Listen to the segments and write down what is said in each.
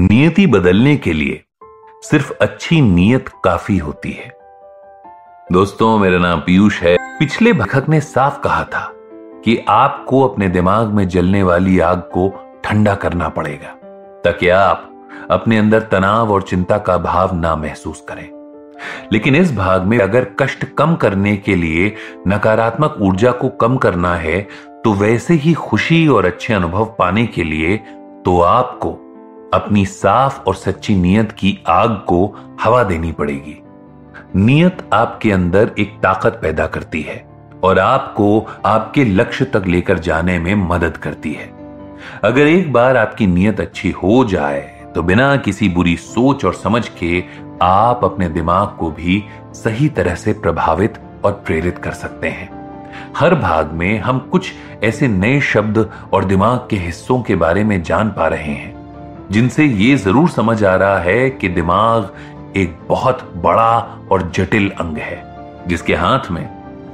नियति बदलने के लिए सिर्फ़ अच्छी नीयत काफ़ी होती है। दोस्तों, मेरा नाम पीयूष है। पिछले भखक ने साफ़ कहा था कि आपको अपने दिमाग में जलने वाली आग को ठंडा करना पड़ेगा, ताकि आप अपने अंदर तनाव और चिंता का भाव ना महसूस करें। लेकिन इस भाग में अगर कष्ट कम करने के लिए नकारात्मक ऊर्जा को कम करना है तो वैसे ही खुशी और अच्छे अनुभव पाने के लिए तो आपको अपनी साफ़ और सच्ची नीयत की आग को हवा देनी पड़ेगी। नीयत आपके अंदर एक ताकत पैदा करती है और आपको आपके लक्ष्य तक लेकर जाने में मदद करती है। अगर एक बार आपकी नीयत अच्छी हो जाए तो बिना किसी बुरी सोच और समझ के आप अपने दिमाग को भी सही तरह से प्रभावित और प्रेरित कर सकते हैं। हर भाग में हम कुछ ऐसे नए शब्द और दिमाग के हिस्सों के बारे में जान पा रहे हैं। जिनसे ये ज़रूर समझ आ रहा है कि दिमाग एक बहुत बड़ा और जटिल अंग है, जिसके हाथ में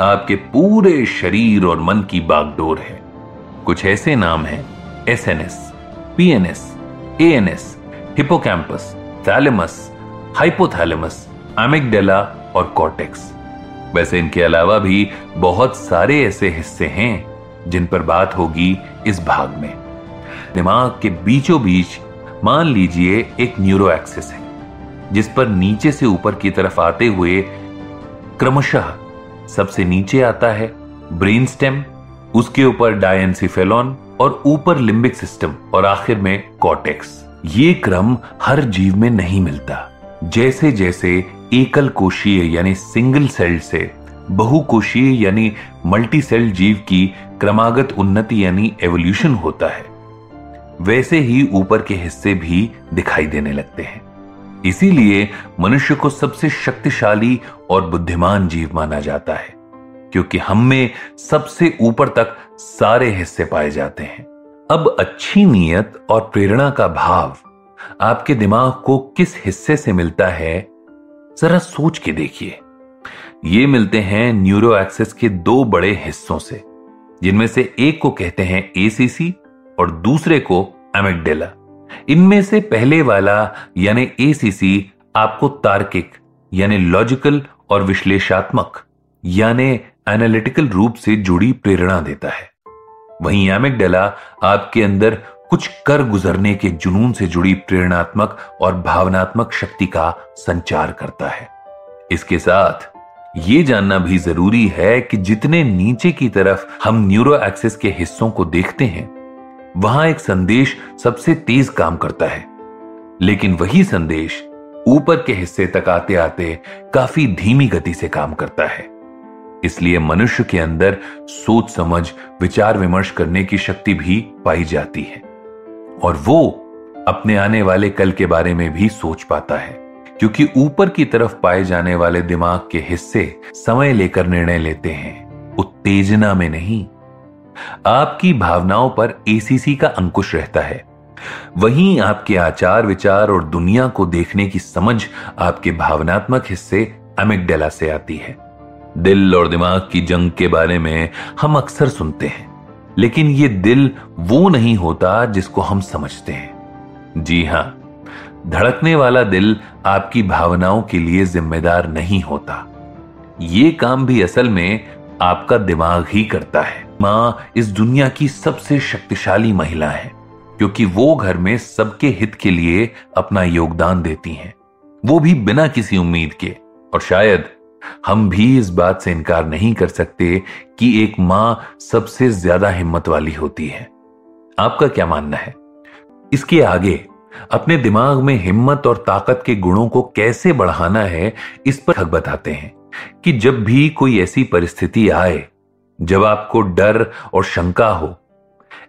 आपके पूरे शरीर और मन की बागडोर है। कुछ ऐसे नाम हैं S N S P N S A N S hippocampus thalamus hypothalamus amygdala और कॉर्टेक्स वैसे इनके अलावा भी बहुत सारे ऐसे हिस्से हैं जिन पर बात होगी इस भाग में। दिमाग के बीचों बीच मान लीजिए एक न्यूरो एक्सिस है, जिस पर नीचे से ऊपर की तरफ़ आते हुए क्रमशः सबसे नीचे आता है ब्रेन स्टेम, उसके ऊपर डायनसिफेलॉन और ऊपर लिम्बिक सिस्टम और आखिर में कॉटेक्स ये क्रम हर जीव में नहीं मिलता। जैसे जैसे एकल कोशीय यानी सिंगल सेल से बहुकोशीय यानी मल्टी सेल जीव की क्रमागत उन्नति यानी एवोल्यूशन होता है वैसे ही ऊपर के हिस्से भी दिखाई देने लगते हैं। इसीलिए मनुष्य को सबसे शक्तिशाली और बुद्धिमान जीव माना जाता है, क्योंकि हम में सबसे ऊपर तक सारे हिस्से पाए जाते हैं। अब अच्छी नीयत और प्रेरणा का भाव आपके दिमाग को किस हिस्से से मिलता है, जरा सोच के देखिए। ये मिलते हैं न्यूरो एक्सेस के दो बड़े हिस्सों से, जिनमें से एक को कहते हैं एसीसी और दूसरे को एमिकडेला इनमें से पहले वाला, यानी एसीसी आपको तार्किक, यानी लॉजिकल और विश्लेषात्मक, यानी एनालिटिकल रूप से जुड़ी प्रेरणा देता है। वहीं एमिकडेला आपके अंदर कुछ कर गुजरने के जुनून से जुड़ी प्रेरणात्मक और भावनात्मक शक्ति का संचार करता है। इसके साथ, ये जानना भी ज़रूरी है कि जितने नीचे की तरफ़ हम न्यूरो एक्सेस के हिस्सों को देखते हैं वहाँ एक संदेश सबसे तेज काम करता है। लेकिन वही संदेश ऊपर के हिस्से तक आते आते काफ़ी धीमी गति से काम करता है। इसलिए मनुष्य के अंदर सोच समझ विचार विमर्श करने की शक्ति भी पाई जाती है। और वो अपने आने वाले कल के बारे में भी सोच पाता है। क्योंकि ऊपर की तरफ़ पाए जाने वाले दिमाग के हिस्से समय लेकर निर्णय लेते हैं, उत्तेजना में नहीं। आपकी भावनाओं पर एसीसी का अंकुश रहता है। वहीं आपके आचार विचार और दुनिया को देखने की समझ आपके भावनात्मक हिस्से अमिकडेला से आती है। दिल और दिमाग की जंग के बारे में हम अक्सर सुनते हैं, लेकिन ये दिल वो नहीं होता जिसको हम समझते हैं। जी हाँ, धड़कने वाला दिल आपकी भावनाओं के लिए जिम्मेदार नहीं होता। ये काम भी असल में आपका दिमाग ही करता है। माँ इस दुनिया की सबसे शक्तिशाली महिला है, क्योंकि वो घर में सबके हित के लिए अपना योगदान देती हैं। वो भी बिना किसी उम्मीद के। और शायद हम भी इस बात से इनकार नहीं कर सकते कि एक माँ सबसे ज़्यादा हिम्मत वाली होती है। आपका क्या मानना है? इसके आगे, अपने दिमाग में हिम्मत और ताकत के गुणों को कैसे बढ़ाना है, इस पर हक बताते हैं कि जब भी कोई ऐसी परिस्थिति आए जब आपको डर और शंका हो,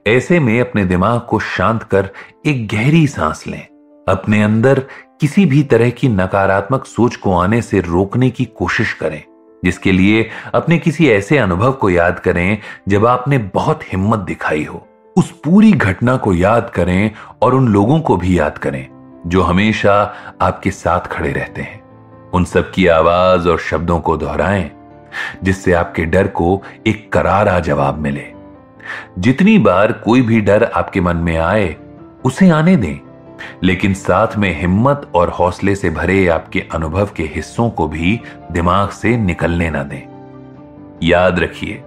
ऐसे में अपने दिमाग को शांत कर एक गहरी सांस लें। अपने अंदर किसी भी तरह की नकारात्मक सोच को आने से रोकने की कोशिश करें, जिसके लिए अपने किसी ऐसे अनुभव को याद करें जब आपने बहुत हिम्मत दिखाई हो। उस पूरी घटना को याद करें और उन लोगों को भी याद करें, जो हमेशा आपके साथ खड़े रहते हैं। उन सब की आवाज़ और शब्दों को दोहराएँ। जिससे आपके डर को एक करारा जवाब मिले। जितनी बार कोई भी डर आपके मन में आए, उसे आने दें। लेकिन साथ में हिम्मत और हौसले से भरे आपके अनुभव के हिस्सों को भी दिमाग से निकलने ना दें। याद रखिए,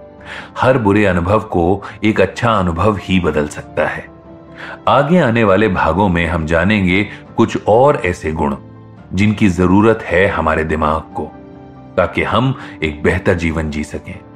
हर बुरे अनुभव को एक अच्छा अनुभव ही बदल सकता है। आगे आने वाले भागों में हम जानेंगे कुछ और ऐसे गुण जिनकी ज़रूरत है हमारे दिमाग को। ताकि हम एक बेहतर जीवन जी सकें।